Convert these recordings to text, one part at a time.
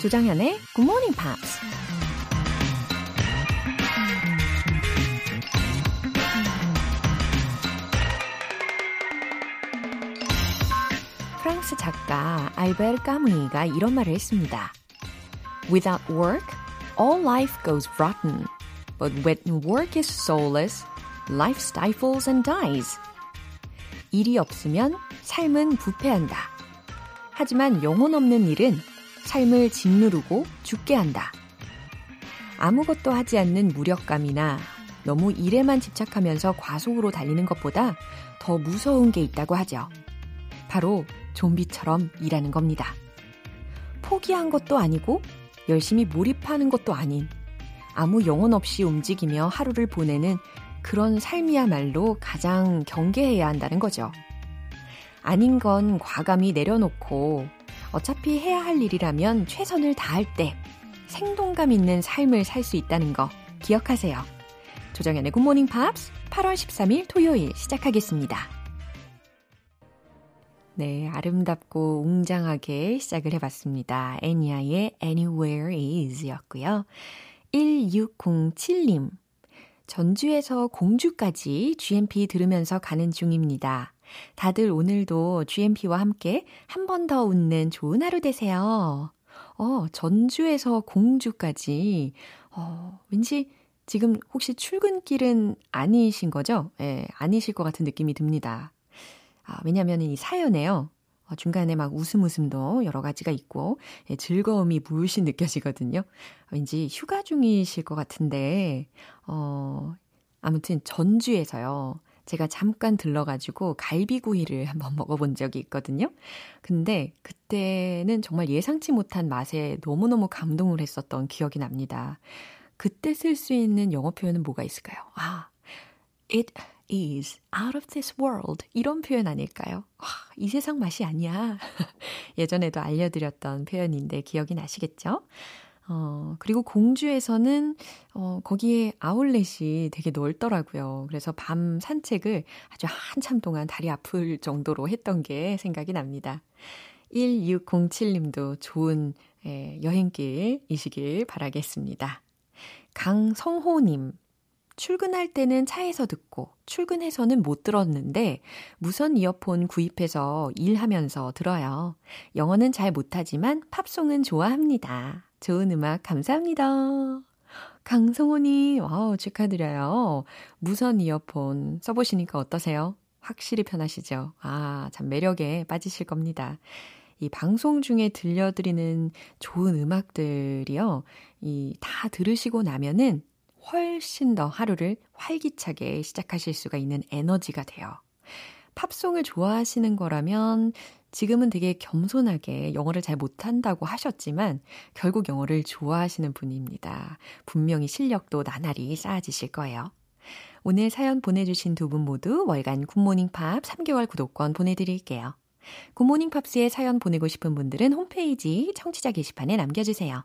조장현의 Good Morning Pops. 프랑스 작가 알베르 까무이가 이런 말을 했습니다. Without work, all life goes rotten. But when work is soulless, life stifles and dies. 일이 없으면 삶은 부패한다. 하지만 영혼 없는 일은 삶을 짓누르고 죽게 한다. 아무것도 하지 않는 무력감이나 너무 일에만 집착하면서 과속으로 달리는 것보다 더 무서운 게 있다고 하죠. 바로 좀비처럼 일하는 겁니다. 포기한 것도 아니고 열심히 몰입하는 것도 아닌 아무 영혼 없이 움직이며 하루를 보내는 그런 삶이야말로 가장 경계해야 한다는 거죠. 아닌 건 과감히 내려놓고 어차피 해야 할 일이라면 최선을 다할 때 생동감 있는 삶을 살 수 있다는 거 기억하세요. 조정연의 굿모닝 팝스 8월 13일 토요일 시작하겠습니다. 네, 아름답고 웅장하게 시작을 해봤습니다. 애니아의 Anywhere Is 였고요. 1607님, 전주에서 공주까지 GMP 들으면서 가는 중입니다. 다들 오늘도 GMP와 함께 한 번 더 웃는 좋은 하루 되세요. 어, 전주에서 공주까지. 어, 왠지 지금 혹시 출근길은 아니신 거죠? 예, 아니실 것 같은 느낌이 듭니다. 아, 왜냐면 이 사연에요. 어, 중간에 막 웃음 웃음도 여러 가지가 있고 예, 즐거움이 물씬 느껴지거든요. 왠지 휴가 중이실 것 같은데 어 아무튼 전주에서요. 제가 잠깐 들러가지고 갈비구이를 한번 먹어본 적이 있거든요. 근데 그때는 정말 예상치 못한 맛에 너무너무 감동을 했었던 기억이 납니다. 그때 쓸 수 있는 영어 표현은 뭐가 있을까요? 아, it is out of this world. 이런 표현 아닐까요? 와, 이 세상 맛이 아니야. 예전에도 알려드렸던 표현인데 기억이 나시겠죠? 어, 그리고 공주에서는, 어, 거기에 아울렛이 되게 넓더라고요. 그래서 밤 산책을 아주 한참 동안 다리 아플 정도로 했던 게 생각이 납니다. 1607님도 좋은 예, 여행길이시길 바라겠습니다. 강성호님, 출근할 때는 차에서 듣고 출근해서는 못 들었는데 무선 이어폰 구입해서 일하면서 들어요. 영어는 잘 못하지만 팝송은 좋아합니다. 좋은 음악 감사합니다. 강성호님, 와우, 축하드려요. 무선 이어폰 써보시니까 어떠세요? 확실히 편하시죠? 아, 참 매력에 빠지실 겁니다. 이 방송 중에 들려드리는 좋은 음악들이요, 이 다 들으시고 나면은 훨씬 더 하루를 활기차게 시작하실 수가 있는 에너지가 돼요. 팝송을 좋아하시는 거라면 지금은 되게 겸손하게 영어를 잘 못한다고 하셨지만 결국 영어를 좋아하시는 분입니다. 분명히 실력도 나날이 쌓아지실 거예요. 오늘 사연 보내주신 두 분 모두 월간 굿모닝 팝 3개월 구독권 보내드릴게요. 굿모닝 팝스에 사연 보내고 싶은 분들은 홈페이지 청취자 게시판에 남겨주세요.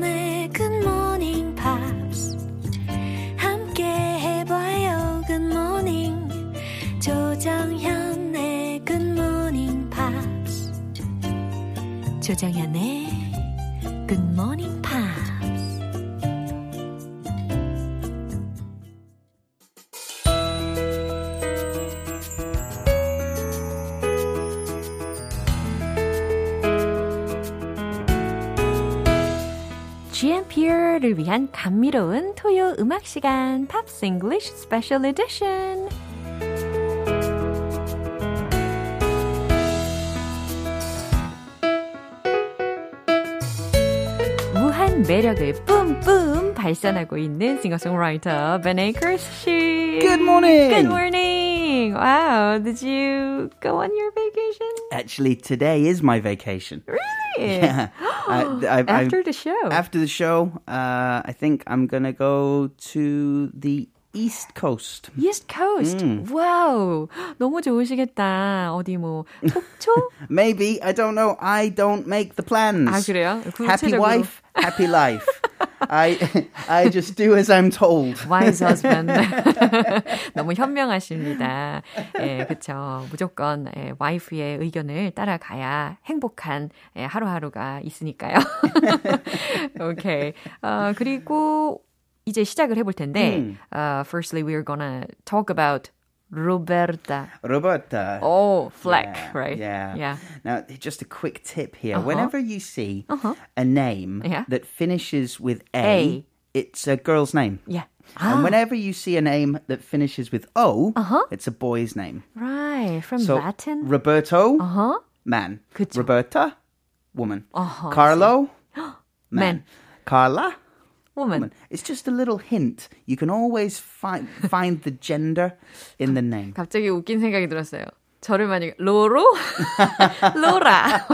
조정현의 Good Morning Pops. GMP를 위한 감미로운 토요 음악 시간 팝스 잉글리쉬 스페셜 에디션. 매력을 뿜뿜 발산하고 있는 싱어송라이터 Ben Akers 씨. Good morning. Good morning. interesting. Wow. Did you go on your vacation? Actually, today is my vacation. Really? Yeah. I, I, After I, the show. after the show, uh, I think I'm gonna go to the East Coast. East Coast. 와우. 너무 좋으시겠다. 어디 뭐 속초? Maybe I don't know. I don't make the plans. 아 그래요? Happy wife, happy life. I I just do as I'm told. Wise husband. 너무 현명하십니다. 예, 그쵸. 무조건 예, 와이프의 의견을 따라가야 행복한 예, 하루하루가 있으니까요. 오케이. 어, 그리고 이제 시작을 해볼 텐데, 음. uh, firstly we're gonna talk about Roberta. Roberta. Oh, Fleck, Yeah, right? Yeah. Yeah. Now, just a quick tip here. Uh-huh. Whenever you see Uh-huh. a name Yeah. that finishes with A. A, it's a girl's name. Yeah. And whenever you see a name that finishes with O, Uh-huh. it's a boy's name. Right, from So Latin. Roberto, uh-huh. man. 그쵸. Roberta, woman. Uh-huh, Carlo, Man. man. Carla, Woman. woman. It's just a little hint. You can always find find the gender in the name. 갑자기 웃긴 생각이 들었어요. 저를 만약에 로로? 로라.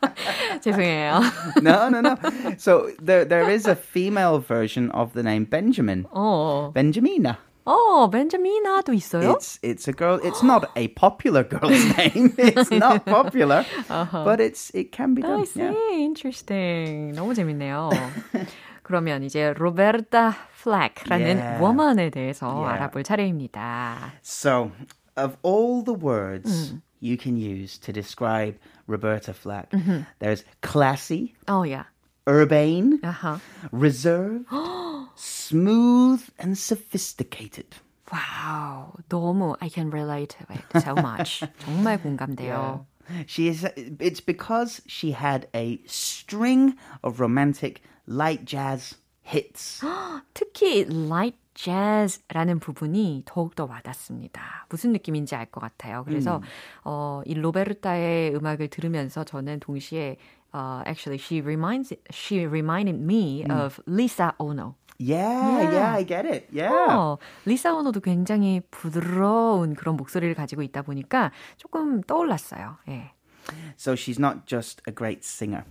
죄송해요. No, no, no. So there there is a female version of the name Benjamin. 어. Benjamina. 어, 벤자미나도 있어요? It's it's a girl. It's not a popular girl's name. It's not popular, but it's it can be I done. see. Yeah. Interesting. 너무 재밌네요. 그러면 이제 로베르타 플렉라는 Yeah. 워먼에 대해서 Yeah. 알아볼 차례입니다. So, of all the words you can use to describe Roberta Flack, there's classy, 어, 야. urbane, 아하. reserved, smooth, and sophisticated. 와우. 너무 I can relate to it so much. 정말 공감돼요. She is. It's because she had a string of romantic light jazz hits. 특히 light jazz라는 부분이 더욱더 와닿습니다. 무슨 느낌인지 알 것 같아요. 그래서 어, 이 로베르타의 음악을 들으면서 저는 동시에 uh, actually she reminds she reminded me of Lisa Ono. Yeah, yeah, I get it. Yeah. 어, 리사 오노도 굉장히 부드러운 그런 목소리를 가지고 있다 보니까 조금 떠올랐어요. 예. So she's not just a great singer.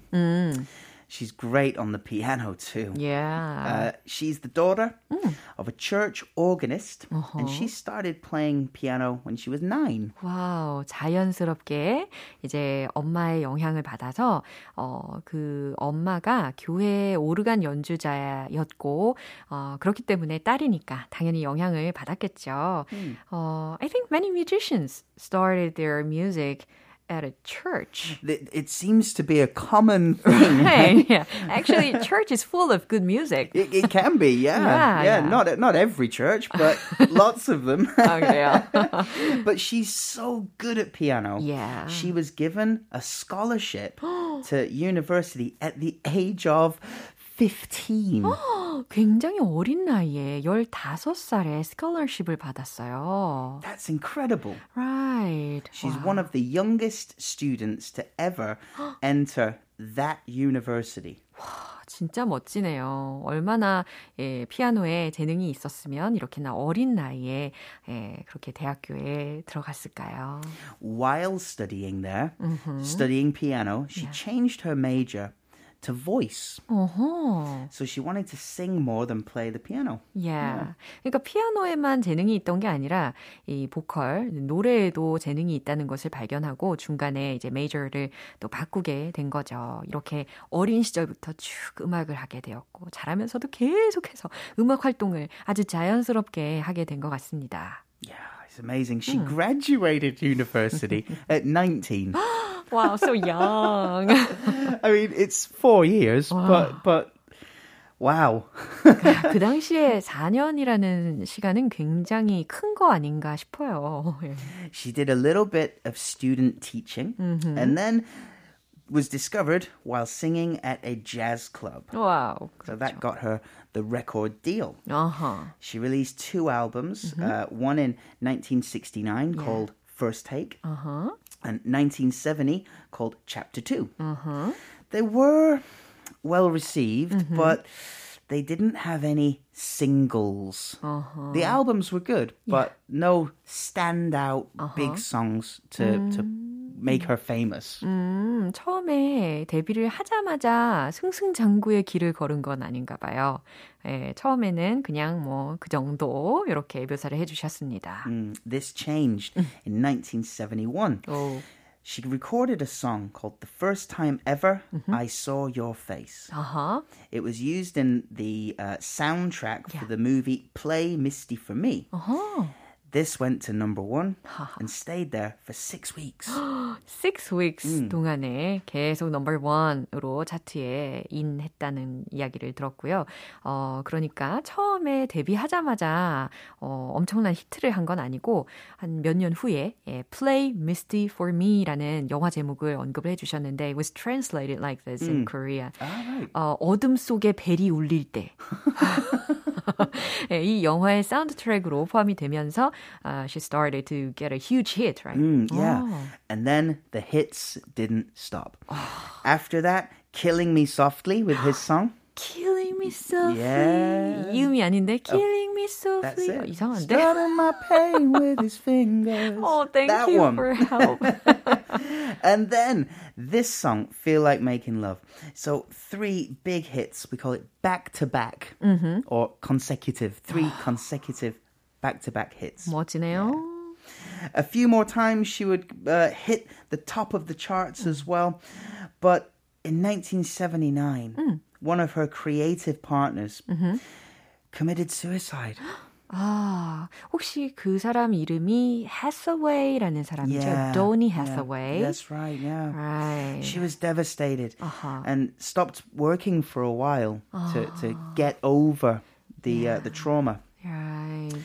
She's great on the piano too. Yeah. Uh, she's the daughter of a church organist, and she started playing piano when she was nine. 와우, 자연스럽게 이제 엄마의 영향을 받아서 어, 그 엄마가 교회 오르간 연주자였고 어, 그렇기 때문에 딸이니까 당연히 영향을 받았겠죠. 어, I think many musicians started their music at a church. It, seems to be a common thing. Right, yeah. Actually, church is full of good music. It, it can be, yeah. yeah, yeah. yeah. Not, not every church, but lots of them. okay, oh, yeah. but she's so good at piano. Yeah. She was given a scholarship to university at the age of 15. 굉장히 어린 나이에 15살에 스콜러십을 받았어요. That's incredible. Right. She's one of the youngest students to ever enter that university. 진짜 멋지네요. 얼마나 예, 피아노에 재능이 있었으면 이렇게나 어린 나이에 예, 그렇게 대학교에 들어갔을까요? While studying there, studying piano, she changed her major to voice. 어허. So she wanted to sing more than play the piano. Yeah. 그러니까 피아노에만 재능이 있던 게 아니라 이 보컬, 노래에도 재능이 있다는 것을 발견하고 중간에 이제 메이저를 또 바꾸게 된 거죠. 이렇게 어린 시절부터 쭉 음악을 하게 되었고 잘하면서도 계속해서 음악 활동을 아주 자연스럽게 하게 된 것 같습니다. Yeah, it's amazing. She graduated university at 19. Wow, so young. I mean, it's four years, but but wow. 그 당시에 4년이라는 시간은 굉장히 큰 거 아닌가 싶어요. 예. She did a little bit of student teaching, and then was discovered while singing at a jazz club. 와우. So that got her the record deal. 아하. She released two albums, uh, one in 1969 called First Take, 아하. and 1970 called Chapter 2. Mm-hmm. They were well received, mm-hmm. but they didn't have any singles. Uh-huh. The albums were good, but no standout big uh-huh. songs to to mm make her famous. 음, 처음에 데뷔를 하자마자 승승장구의 길을 걸은 건 아닌가 봐요. 예, 처음에는 그냥 뭐 그 정도 이렇게 묘사를 해주셨습니다. Mm, this changed in 1971. 오, She recorded a song called The First Time Ever I Saw Your Face. 아하, It was used in the uh, soundtrack for the movie Play Misty for Me. 어허. This went to number one and stayed there for six weeks. six weeks 동안에 계속 넘버 원으로 차트에 인했다는 이야기를 들었고요. 어, 그러니까 처음에 데뷔하자마자 어, 엄청난 히트를 한 건 아니고 한 몇 년 후에 예, Play Misty for Me라는 영화 제목을 언급을 해주셨는데 it was translated like this in Korea. All right. 어, 어둠 속에 벨이 울릴 때. 예, 이 영화의 사운드 트랙으로 포함이 되면서 uh, she started to get a huge hit, right? Mm, yeah. Oh. And then the hits didn't stop. After that, Killing Me Softly with his song. Killing me softly. Yeah. 이음이 아닌데 Killing me That's softly. it. 이상한데. Starting my pain with his fingers. Oh, thank that you one. for help. And then this song, Feel Like Making Love. So three big hits. We call it back to back or consecutive. Three consecutive back to back hits. 멋지네요. A few more times she would uh, hit the top of the charts as well. But in 1979, one of her creative partners committed suicide. 아, 혹시 그 사람 이름이 Hathaway라는 사람이죠? Donny Hathaway. That's right, yeah. Right. She was devastated Uh-huh. and stopped working for a while to, to get over the uh, the trauma. Right.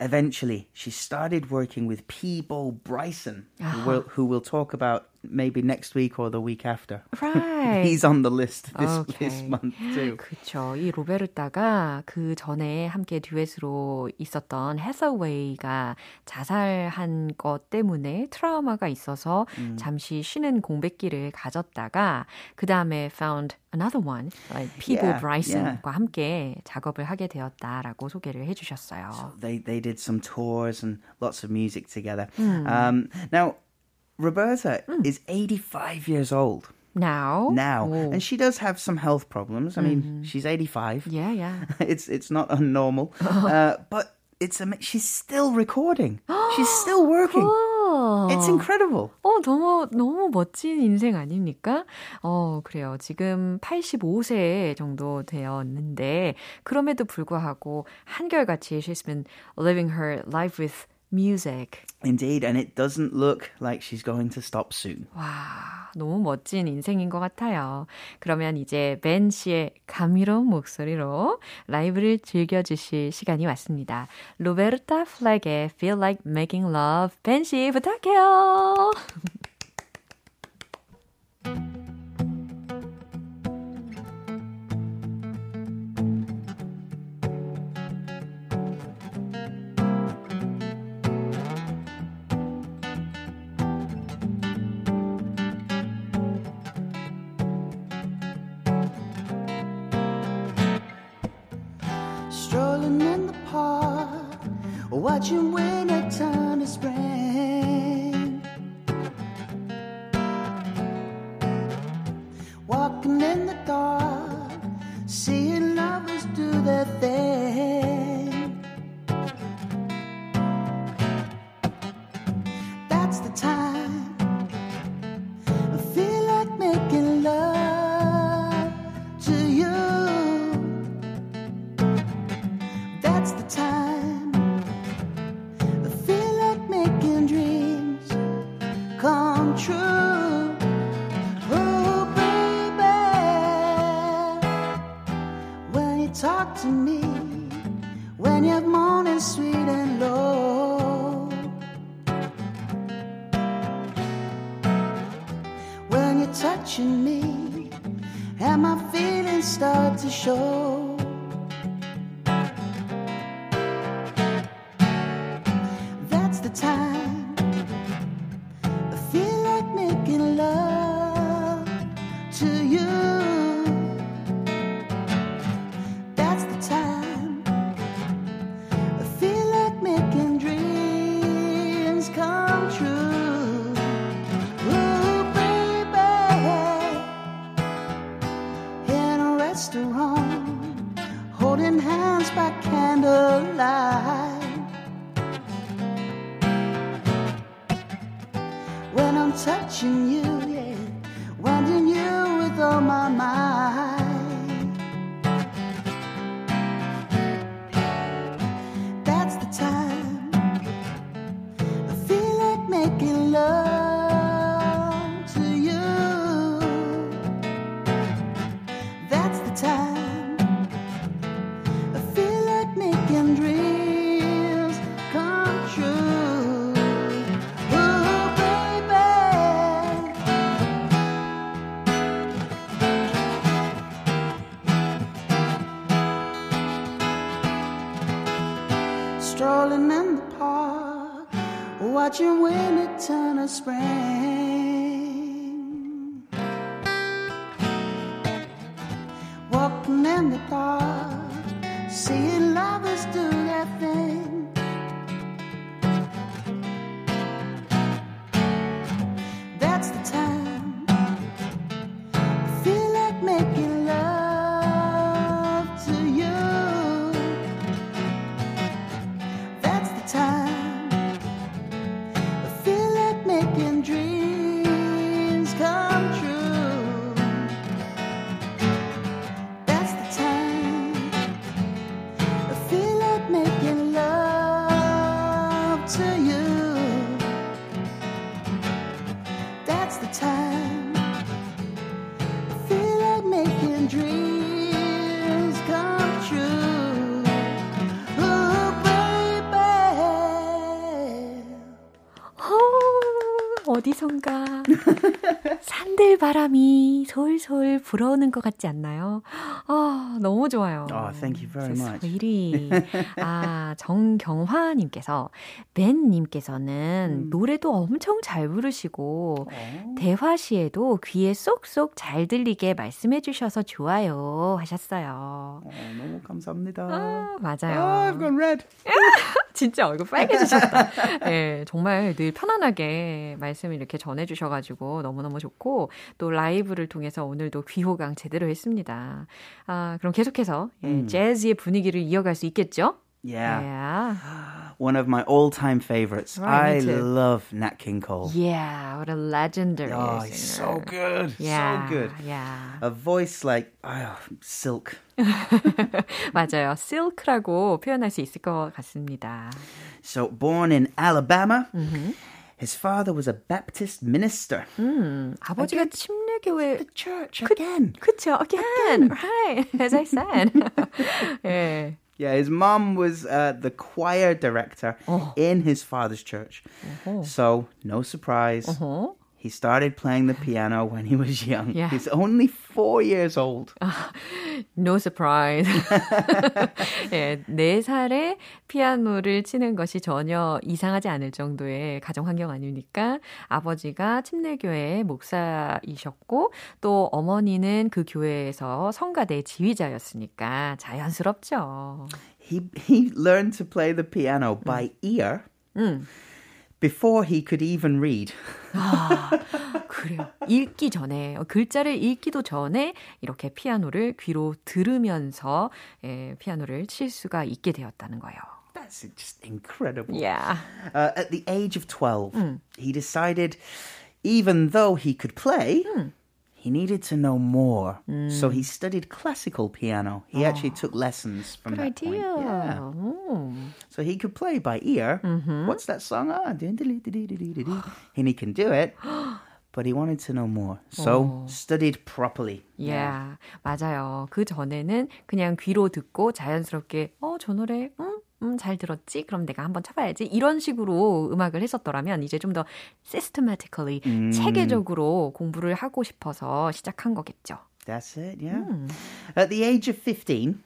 Eventually, she started working with Peebo Bryson, who, will, who we'll talk about maybe next week or the week after. Right. He's on the list this, Okay. this month too. 그쵸. 이 로베르타가 그 전에 함께 듀엣으로 있었던 해서웨이가 자살한 것 때문에 트라우마가 있어서 잠시 쉬는 공백기를 가졌다가 그 다음에 found another one, like Peebo Yeah, Bryson과 함께 작업을 하게 되었다라고 소개를 해주셨어요. They they did some tours and lots of music together. Hmm. Um, now, Roberta is 85 years old Now, now, 오. and she does have some health problems. I mean, she's 85. yeah, yeah. it's it's not unnormal, uh, but it's ama- she's still recording. she's still working. 어. It's incredible. 어, 너무, 너무 멋진 인생 아닙니까? 어, 그래요. 지금 85세 정도 되었는데, 그럼에도 불구하고, 한결같이 she's been living her life with music. Indeed, and it doesn't look like she's going to stop soon. 와, 너무 멋진 인생인 것 같아요. 그러면 이제 벤 씨의 감미로운 목소리로 라이브를 즐겨주실 시간이 왔습니다. 로베르타 플렉의 Feel Like Making Love. 벤 씨 부탁해요. Watching winter turn restaurant, holding hands by candlelight. When I'm touching you, yeah, wanting you with all my mind. 바람이 솔솔 불어오는 것 같지 않나요? 아, 너무 좋아요. Oh, thank you very much. 소일이. 아, 정경화 님께서, 벤 님께서는 음. 노래도 엄청 잘 부르시고, 어. 대화 시에도 귀에 쏙쏙 잘 들리게 말씀해 주셔서 좋아요. 하셨어요. 어, 너무 감사합니다. 아, 맞아요. Oh, I've gone red. 진짜 얼굴 빨개지셨다. 네, 정말 늘 편안하게 말씀을 이렇게 전해주셔가지고 너무너무 좋고 또 라이브를 통해서 오늘도 귀호강 제대로 했습니다. 아, 그럼 계속해서 예, 음. 재즈의 분위기를 이어갈 수 있겠죠? Yeah. yeah. One of my all-time favorites. I love Nat King Cole. Yeah, what a legendary Oh, he's so good. Yeah, so good. Yeah. A voice like oh, silk. 맞아요. silk라고 표현할 수 있을 것 같습니다. So, born in Alabama. Mm-hmm. His father was a Baptist minister. 음, 아버지가 침례교회 the church again. 그쵸, again. again. Right, as I said. 예. Yeah, his mom was uh, the choir director oh. in his father's church. Uh-huh. So, no surprise. Uh-huh. He started playing the piano when he was young. Yeah. He's only four years old. no surprise. 예, 네 살에 피아노를 치는 것이 전혀 이상하지 않을 정도의 가정 환경 아닙니까? 아버지가 침례교회의 목사이셨고 또 어머니는 그 교회에서 성가대 지휘자였으니까 자연스럽죠. He he learned to play the piano by ear. 음. Before he could even read. 아, 그래요. 읽기 전에, 글자를 읽기도 전에 이렇게 피아노를 귀로 들으면서 예, 피아노를 칠 수가 있게 되었다는 거예요. That's just incredible. Yeah. Uh, at the age of 12, 음. he decided even though he could play, 음. he needed to know more. Mm. So he studied classical piano. He oh. actually took lessons from Good that idea. point. Yeah. Oh. So he could play by ear. Mm-hmm. What's that song? Ah, and he can do it. But he wanted to know more. So oh. studied properly. Yeah, yeah. 맞아요. 그 전에는 그냥 귀로 듣고 자연스럽게 어, 저 노래 음, 음, 잘 들었지? 그럼 내가 한번 쳐봐야지. 이런 식으로 음악을 했었더라면 이제 좀 더 systematically, 음. 체계적으로 공부를 하고 싶어서 시작한 거겠죠. That's it, yeah. 음. At the age of 15,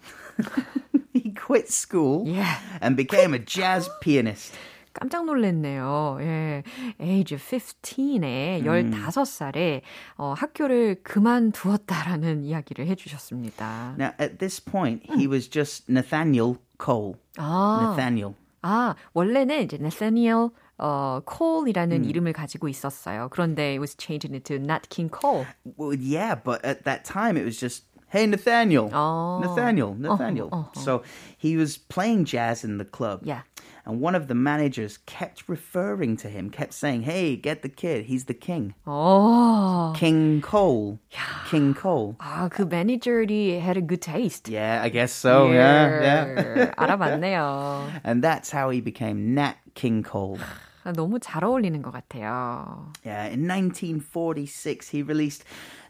he quit school yeah. and became a jazz pianist. 깜짝 놀랐네요. 예. age 15에 음. 15살에 어, 학교를 그만두었다라는 이야기를 해 주셨습니다. Now at this point he was just Nathaniel Cole. 아. Nathaniel. 아, 원래는 이제 Nathaniel 어, Cole이라는 음. 이름을 가지고 있었어요. 그런데 it was changed into Nat King Cole. Well, yeah, but at that time it was just Hey Nathaniel. Oh. Nathaniel, Nathaniel. Uh-huh, uh-huh. So he was playing jazz in the club. Yeah. and one of the managers kept referring to him, kept saying, "Hey, get the kid. He's the king." Oh, King Cole. King Cole. 아, 그 매니저리 had a good taste. Yeah, I guess so. Yeah, yeah. 알아봤네요. and that's how he became Nat King Cole. 너무 잘 어울리는 것 같아요. Yeah, in 1946, he released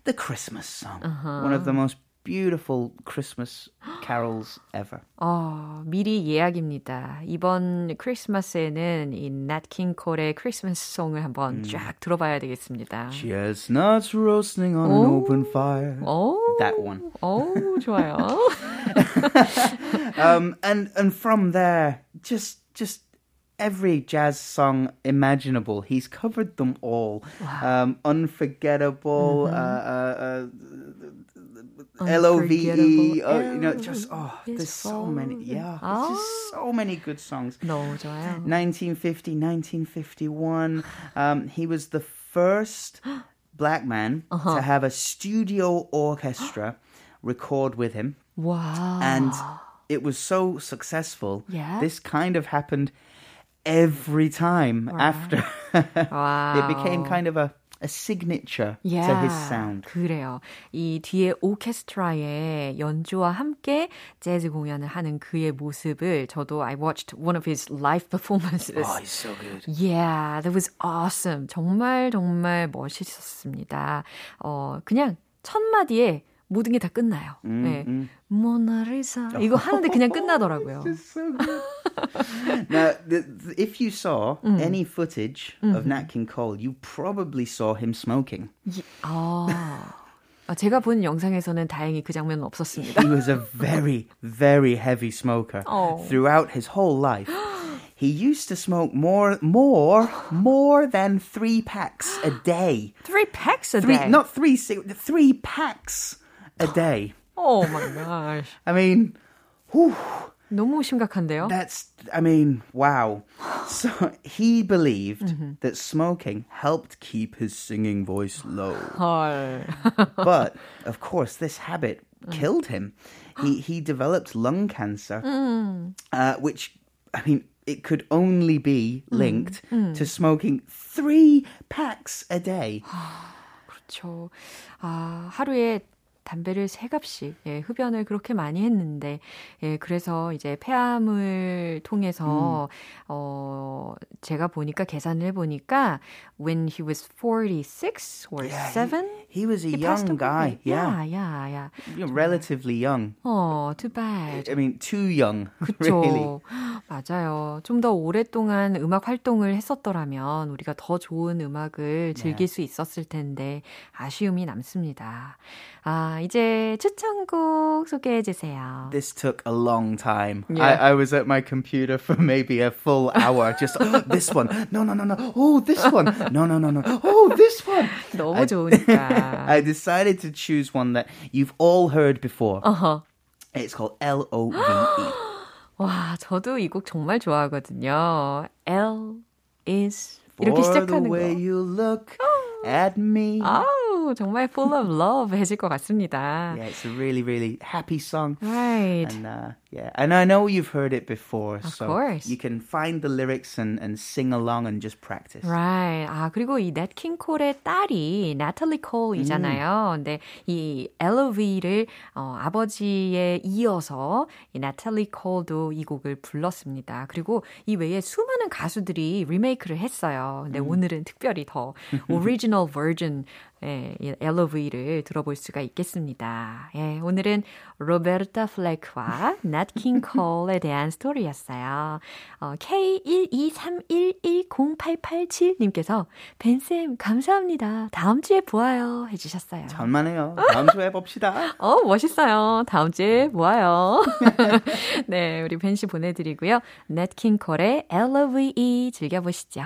the Christmas song, uh-huh. one of the most beautiful Christmas carols ever. 어, 미리 예약입니다. 이번 크리스마스에는 이 Nat King Cole의 크리스마스 송을 한번 음. 쫙 들어봐야 되겠습니다. Chestnuts roasting on 오. an open fire. 오. That one. 오, 좋아요. um, and and from there, just just every jazz song imaginable. He's covered them all. Wow. Um, unforgettable. Mm-hmm. Uh, uh, uh, L O V E, uh, you know, just oh, there's so many, yeah, oh. just so many good songs. 너무 좋아요. 1950, 1951, um, he was the first black man uh-huh. to have a studio orchestra record with him. Wow! And it was so successful. Yeah. This kind of happened every time wow. after. wow. It became kind of a a signature yeah, to his sound. 그래요. 이 뒤에 오케스트라의 연주와 함께 재즈 공연을 하는 그의 모습을 저도 I watched one of his live performances. Oh, he's so good. Yeah, that was awesome. 정말 정말 멋있었습니다. 어, 그냥 첫 마디에 모든 게 다 끝나요. 음, 네. 음. 모나리사 이거 하는데 그냥 끝나더라고요. so now, the, the, if you saw 음. any footage of Nat King Cole, you probably saw him smoking. 예, 아. 제가 본 영상에서는 다행히 그 장면은 없었습니다. He was a very, very heavy smoker oh. throughout his whole life. He used to smoke more, more, more than three packs a day. Three packs a three, day? Not three, three packs a day. Oh my gosh. I mean, whew. 너무 심각한데요? That's, I mean, wow. So he believed mm-hmm. that smoking helped keep his singing voice low. but of course, this habit mm. killed him. He he developed lung cancer, mm. uh, which I mean, it could only be mm. linked mm. to smoking three packs a day. 그렇죠. 아, 하루에 담배를 세 갑씩 예, 흡연을 그렇게 많이 했는데 예, 그래서 이제 폐암을 통해서 음. 어 제가 보니까 계산을 해 보니까 when he was 46 or yeah, 7 he, he was a he young guy. Yeah, yeah, yeah. yeah. Relatively young. 어, too bad. I mean, too young. 그렇죠. Really. 맞아요. 좀 더 오랫동안 음악 활동을 했었더라면 우리가 더 좋은 음악을 즐길 yeah. 수 있었을 텐데 아쉬움이 남습니다. 아, 이제 추천곡 소개해 주세요. This took a long time. Yeah. I, I was at my computer for maybe a full hour. Just oh, this one. No, no, no, no. Oh, this one. No, no, no, no. Oh, this one. 너무 좋으니까. I decided to choose one that you've all heard before. Uh-huh. It's called L O V E. 와, 저도 이 곡 정말 좋아하거든요. L is 이렇게 시작하는 the way 거. you look at me. 아 우, 정말 full of love 해질 것 같습니다. Yeah, it's a really, really happy song. Right. And uh, yeah, and I know you've heard it before, of so course. you can find the lyrics and, and sing along and just practice. Right. 아 그리고 이 넷 킹 콜의 딸이 나탈리 콜이잖아요. 음. 근데 이 LOV를 어, 아버지에 이어서 이 나탈리 콜도 이 곡을 불렀습니다. 그리고 이 외에 수많은 가수들이 리메이크를 했어요. 근데 음. 오늘은 특별히 더 오리지널 버전 예, LOVE를 들어볼 수가 있겠습니다. 예, 오늘은 로베르타 플랙과 냇 킹 콜에 대한 스토리였어요. 어, K123110887님께서 벤쌤 감사합니다. 다음 주에 보아요 해주셨어요. 잘만해요. 다음 주에 봅시다. 어, 멋있어요. 다음 주에 보아요. 네, 우리 벤씨 보내드리고요. 냇 킹 콜의 LOVE 즐겨보시죠.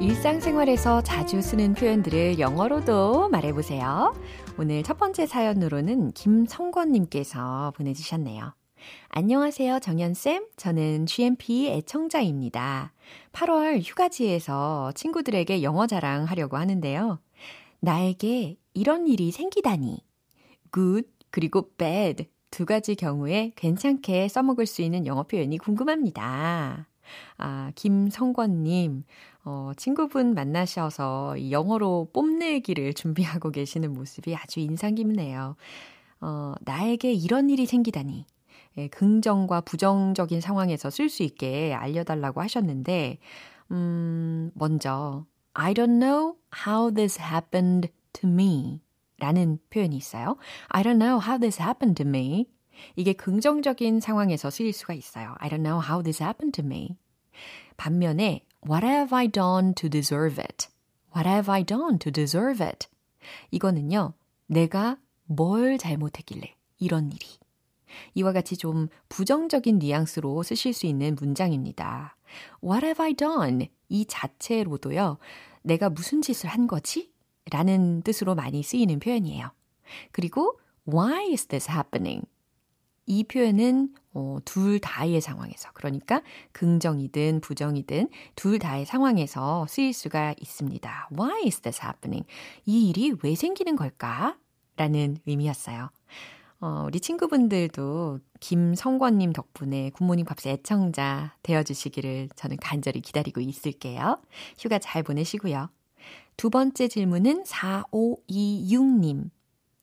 일상생활에서 자주 쓰는 표현들을 영어로도 말해보세요. 오늘 첫 번째 사연으로는 김성권님께서 보내주셨네요. 안녕하세요, 정연쌤. 저는 GMP 애청자입니다. 8월 휴가지에서 친구들에게 영어 자랑하려고 하는데요. 나에게 이런 일이 생기다니. good, 그리고 bad 두 가지 경우에 괜찮게 써먹을 수 있는 영어 표현이 궁금합니다. 아, 김성권님, 어, 친구분 만나셔서 영어로 뽐내기를 준비하고 계시는 모습이 아주 인상 깊네요. 어, 나에게 이런 일이 생기다니. 예, 긍정과 부정적인 상황에서 쓸 수 있게 알려달라고 하셨는데, 음, 먼저, I don't know how this happened to me. 라는 표현이 있어요. I don't know how this happened to me. 이게 긍정적인 상황에서 쓰일 수가 있어요. I don't know how this happened to me. 반면에, What have I done to deserve it? What have I done to deserve it? 이거는요, 내가 뭘 잘못했길래 이런 일이. 이와 같이 좀 부정적인 뉘앙스로 쓰실 수 있는 문장입니다. What have I done? 이 자체로도요, 내가 무슨 짓을 한 거지? 라는 뜻으로 많이 쓰이는 표현이에요. 그리고 Why is this happening? 이 표현은 어, 둘 다의 상황에서 그러니까 긍정이든 부정이든 둘 다의 상황에서 쓰일 수가 있습니다. Why is this happening? 이 일이 왜 생기는 걸까? 라는 의미였어요. 어, 우리 친구분들도 김성권님 덕분에 굿모닝 팝스 애청자 되어주시기를 저는 간절히 기다리고 있을게요. 휴가 잘 보내시고요. 두 번째 질문은 4526님.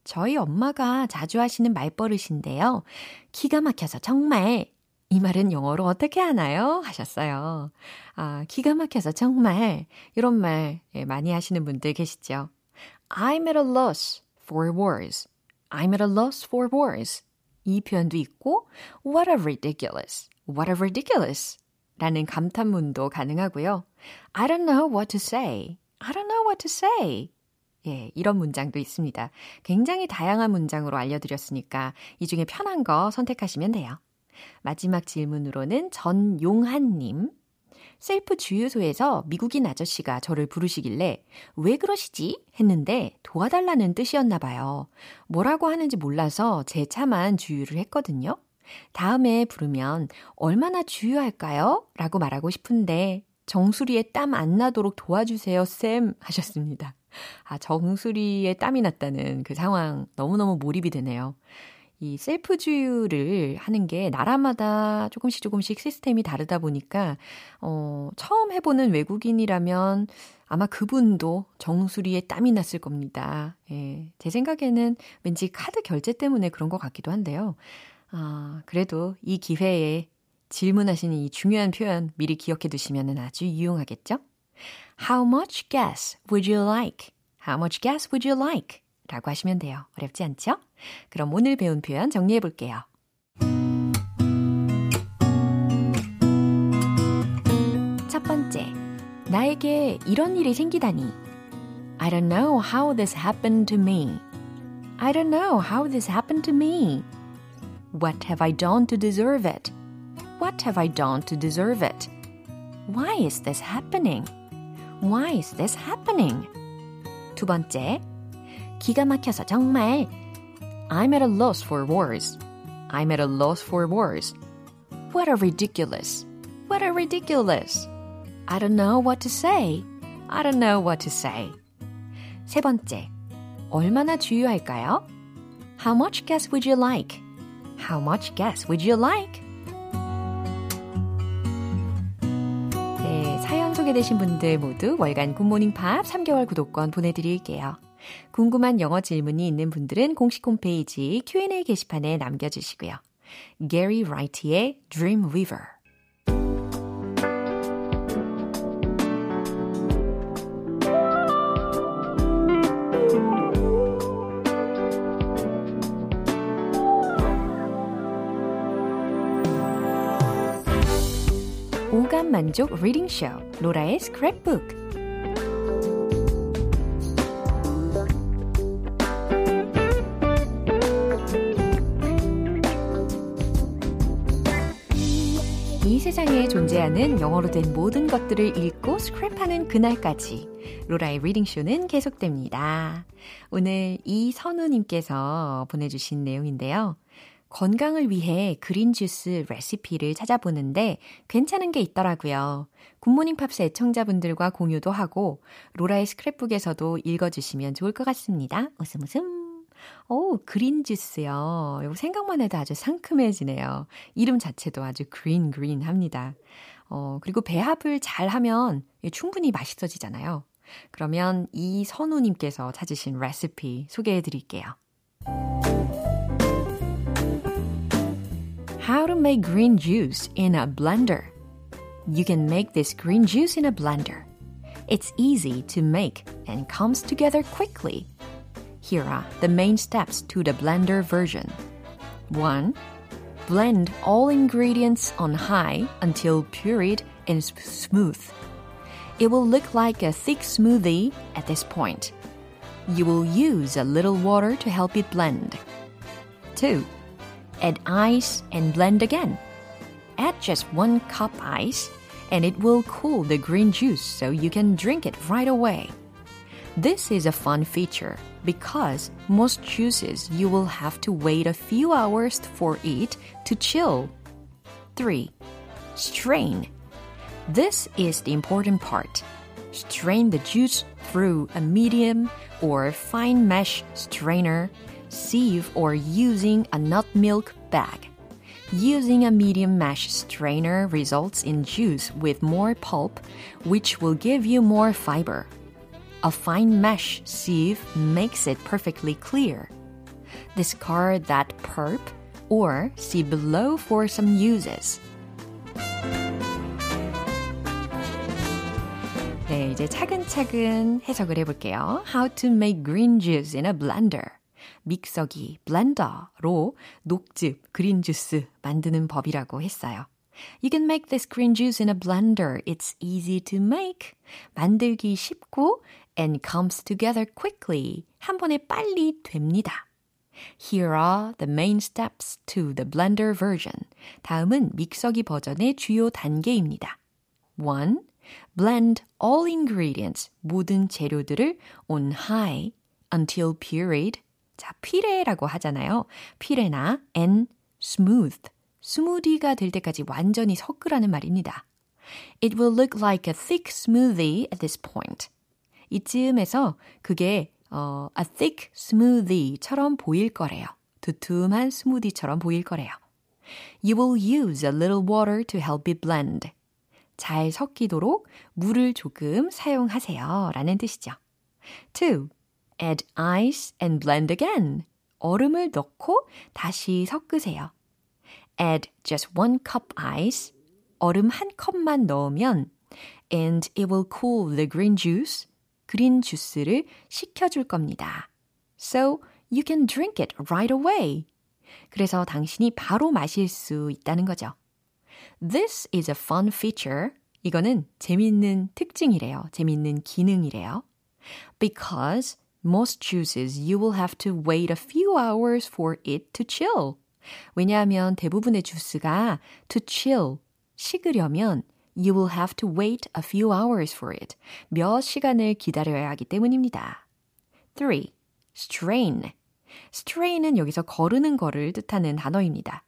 저희 엄마가 자주 하시는 말버릇인데요. 기가 막혀서 정말 이 말은 영어로 어떻게 하나요? 하셨어요. 아, 기가 막혀서 정말 이런 말 많이 하시는 분들 계시죠? I'm at a loss for words. I'm at a loss for words. 이 표현도 있고 what a ridiculous. What a ridiculous. 라는 감탄문도 가능하고요. I don't know what to say. I don't know what to say. 예, 이런 문장도 있습니다. 굉장히 다양한 문장으로 알려드렸으니까 이 중에 편한 거 선택하시면 돼요. 마지막 질문으로는 전용한님. 셀프 주유소에서 미국인 아저씨가 저를 부르시길래 왜 그러시지? 했는데 도와달라는 뜻이었나 봐요. 뭐라고 하는지 몰라서 제 차만 주유를 했거든요. 다음에 부르면 얼마나 주유할까요? 라고 말하고 싶은데 정수리에 땀 안 나도록 도와주세요, 쌤. 하셨습니다. 아, 정수리에 땀이 났다는 그 상황 너무너무 몰입이 되네요. 이 셀프 주유를 하는 게 나라마다 조금씩 조금씩 시스템이 다르다 보니까, 어, 처음 해 보는 외국인이라면 아마 그분도 정수리에 땀이 났을 겁니다. 예. 제 생각에는 왠지 카드 결제 때문에 그런 것 같기도 한데요. 아, 그래도 이 기회에 질문하시는 이 중요한 표현 미리 기억해 두시면 아주 유용하겠죠? How much gas would you like? How much gas would you like? 라고 하시면 돼요. 어렵지 않죠? 그럼 오늘 배운 표현 정리해 볼게요. 첫 번째, 나에게 이런 일이 생기다니. I don't know how this happened to me. I don't know how this happened to me. What have I done to deserve it? What have I done to deserve it? Why is this happening? Why is this happening? 두 번째, 기가 막혀서 정말 I'm at a loss for words. I'm at a loss for words. What a ridiculous. What a ridiculous. I don't know what to say. I don't know what to say. 세 번째, 얼마나 주유할까요? How much gas would you like? How much gas would you like? 소개되신 분들 모두 월간 굿모닝 팝 3개월 구독권 보내드릴게요. 궁금한 영어 질문이 있는 분들은 공식 홈페이지 Q&A 게시판에 남겨주시고요. Gary Wright의 Dreamweaver 무한 만족 리딩 쇼 로라의 스크랩북 이 세상에 존재하는 영어로 된 모든 것들을 읽고 스크랩하는 그날까지 로라의 reading쇼는 계속됩니다. 오늘 이선우님께서 보내주신 내용인데요. 건강을 위해 green 주스 레시피를 찾아보는데 괜찮은 게 있더라고요. 굿모닝 팝스 애청자분들과 공유도 하고 로라의 스크랩북에서도 읽어주시면 좋을 것 같습니다. 웃음 웃음. 오, green 주스요. 이거 생각만 해도 아주 상큼해지네요. 이름 자체도 아주 그린 그린 합니다. 어, 그리고 배합을 잘 하면 충분히 맛있어지잖아요. 그러면 이 선우님께서 찾으신 레시피 소개해 드릴게요. How to make green juice in a blender. You can make this green juice in a blender. It's easy to make and comes together quickly. Here are the main steps to the blender version. 1. Blend all ingredients on high until pureed and smooth. It will look like a thick smoothie at this point. You will use a little water to help it blend. 2. Add ice and blend again. Add just one cup ice and it will cool the green juice so you can drink it right away. This is a fun feature because most juices you will have to wait a few hours for it to chill. 3. Strain. This is the important part. Strain the juice through a medium or fine mesh strainer, sieve or using a nut milk bag. Using a medium mesh strainer results in juice with more pulp, which will give you more fiber. A fine mesh sieve makes it perfectly clear. Discard that pulp or see below for some uses. 네, 이제 차근차근 해석을 해볼게요. How to make green juice in a blender. 믹서기, 블렌더로 녹즙, 그린 주스 만드는 법이라고 했어요. You can make this green juice in a blender. It's easy to make. 만들기 쉽고 and comes together quickly. 한 번에 빨리 됩니다. Here are the main steps to the blender version. 다음은 믹서기 버전의 주요 단계입니다. 1. Blend all ingredients, 모든 재료들을 on high until pureed. 자, 피레라고 하잖아요. 피레나 and smooth. 스무디가 될 때까지 완전히 섞으라는 말입니다. It will look like a thick smoothie at this point. 이쯤에서 그게 어, a thick smoothie처럼 보일 거래요. 두툼한 스무디처럼 보일 거래요. You will use a little water to help it blend. 잘 섞이도록 물을 조금 사용하세요. 라는 뜻이죠. 2. Add ice and blend again. 얼음을 넣고 다시 섞으세요. Add just one cup ice. 얼음 한 컵만 넣으면 and it will cool the green juice. 그린 주스를 식혀줄 겁니다. So you can drink it right away. 그래서 당신이 바로 마실 수 있다는 거죠. This is a fun feature. 이거는 재밌는 특징이래요. 재밌는 기능이래요. Because most juices you will have to wait a few hours for it to chill. 왜냐하면 대부분의 주스가 to chill, 식으려면 you will have to wait a few hours for it. 몇 시간을 기다려야 하기 때문입니다. 3. strain. strain은 여기서 거르는 거를 뜻하는 단어입니다.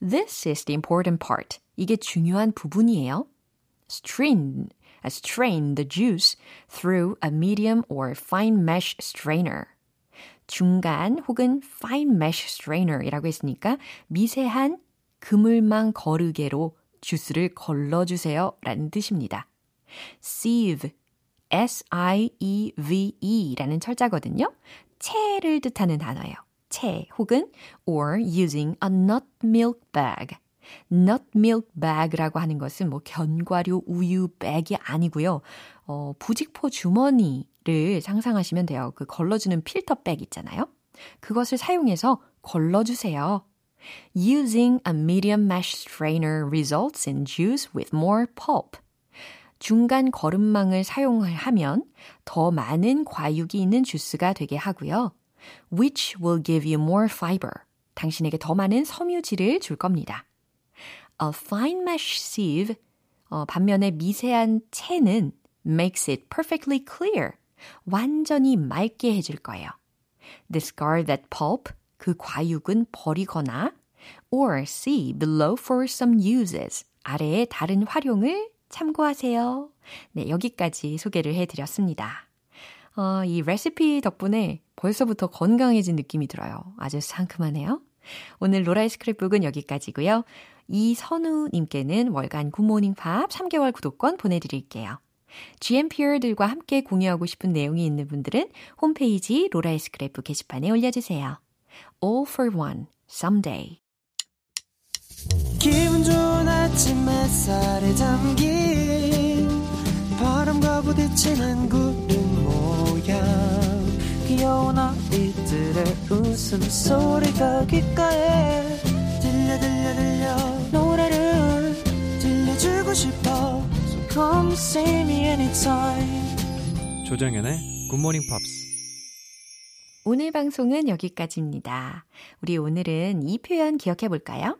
This is the important part. 이게 중요한 부분이에요. strain, Strain the juice through a medium or fine mesh strainer. 중간 혹은 fine mesh strainer이라고 했으니까 미세한 그물망 거르개로 주스를 걸러주세요 라는 뜻입니다. sieve, s-i-e-v-e 라는 철자거든요. 채를 뜻하는 단어예요. 채 혹은 or using a nut milk bag. Nut milk bag라고 하는 것은 뭐 견과류 우유 백이 아니고요. 어, 부직포 주머니를 상상하시면 돼요. 그 걸러주는 필터 백 있잖아요. 그것을 사용해서 걸러주세요. Using a medium mesh strainer results in juice with more pulp. 중간 걸음망을 사용을 하면 더 많은 과육이 있는 주스가 되게 하고요. which will give you more fiber. 당신에게 더 많은 섬유질을 줄 겁니다. A fine mesh sieve, 어, 반면에 미세한 채는 makes it perfectly clear. 완전히 맑게 해줄 거예요. Discard that pulp, 그 과육은 버리거나 or see below for some uses. 아래의 다른 활용을 참고하세요. 네, 여기까지 소개를 해드렸습니다. 어, 이 레시피 덕분에 벌써부터 건강해진 느낌이 들어요. 아주 상큼하네요. 오늘 로라의 스크랩북은 여기까지고요. 이선우님께는 월간 굿모닝 팝 3개월 구독권 보내드릴게요. GMPR들과 함께 공유하고 싶은 내용이 있는 분들은 홈페이지 로라의 스크랩북 게시판에 올려주세요. All for one, someday. 기분 좋은 아침 햇살에 담긴 바람과 부딪히는 구름 모양 귀여운 아이들의 웃음소리가 귓가에 들려 들려 들려 들려주고 싶어 So come see me anytime 조정연의 굿모닝 팝스 오늘 방송은 여기까지입니다. 우리 오늘은 이 표현 기억해 볼까요?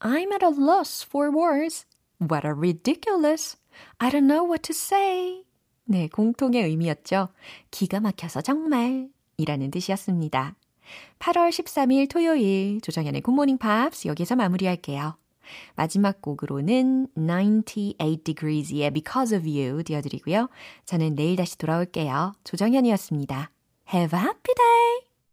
I'm at a loss for words. What a ridiculous. I don't know what to say. 네, 공통의 의미였죠. 기가 막혀서 정말 이라는 뜻이었습니다. 8월 13일 토요일 조정현의 굿모닝 팝스 여기서 마무리할게요. 마지막 곡으로는 98 Degrees의 Because of You 띄워드리고요. 저는 내일 다시 돌아올게요. 조정현이었습니다. Have a happy day!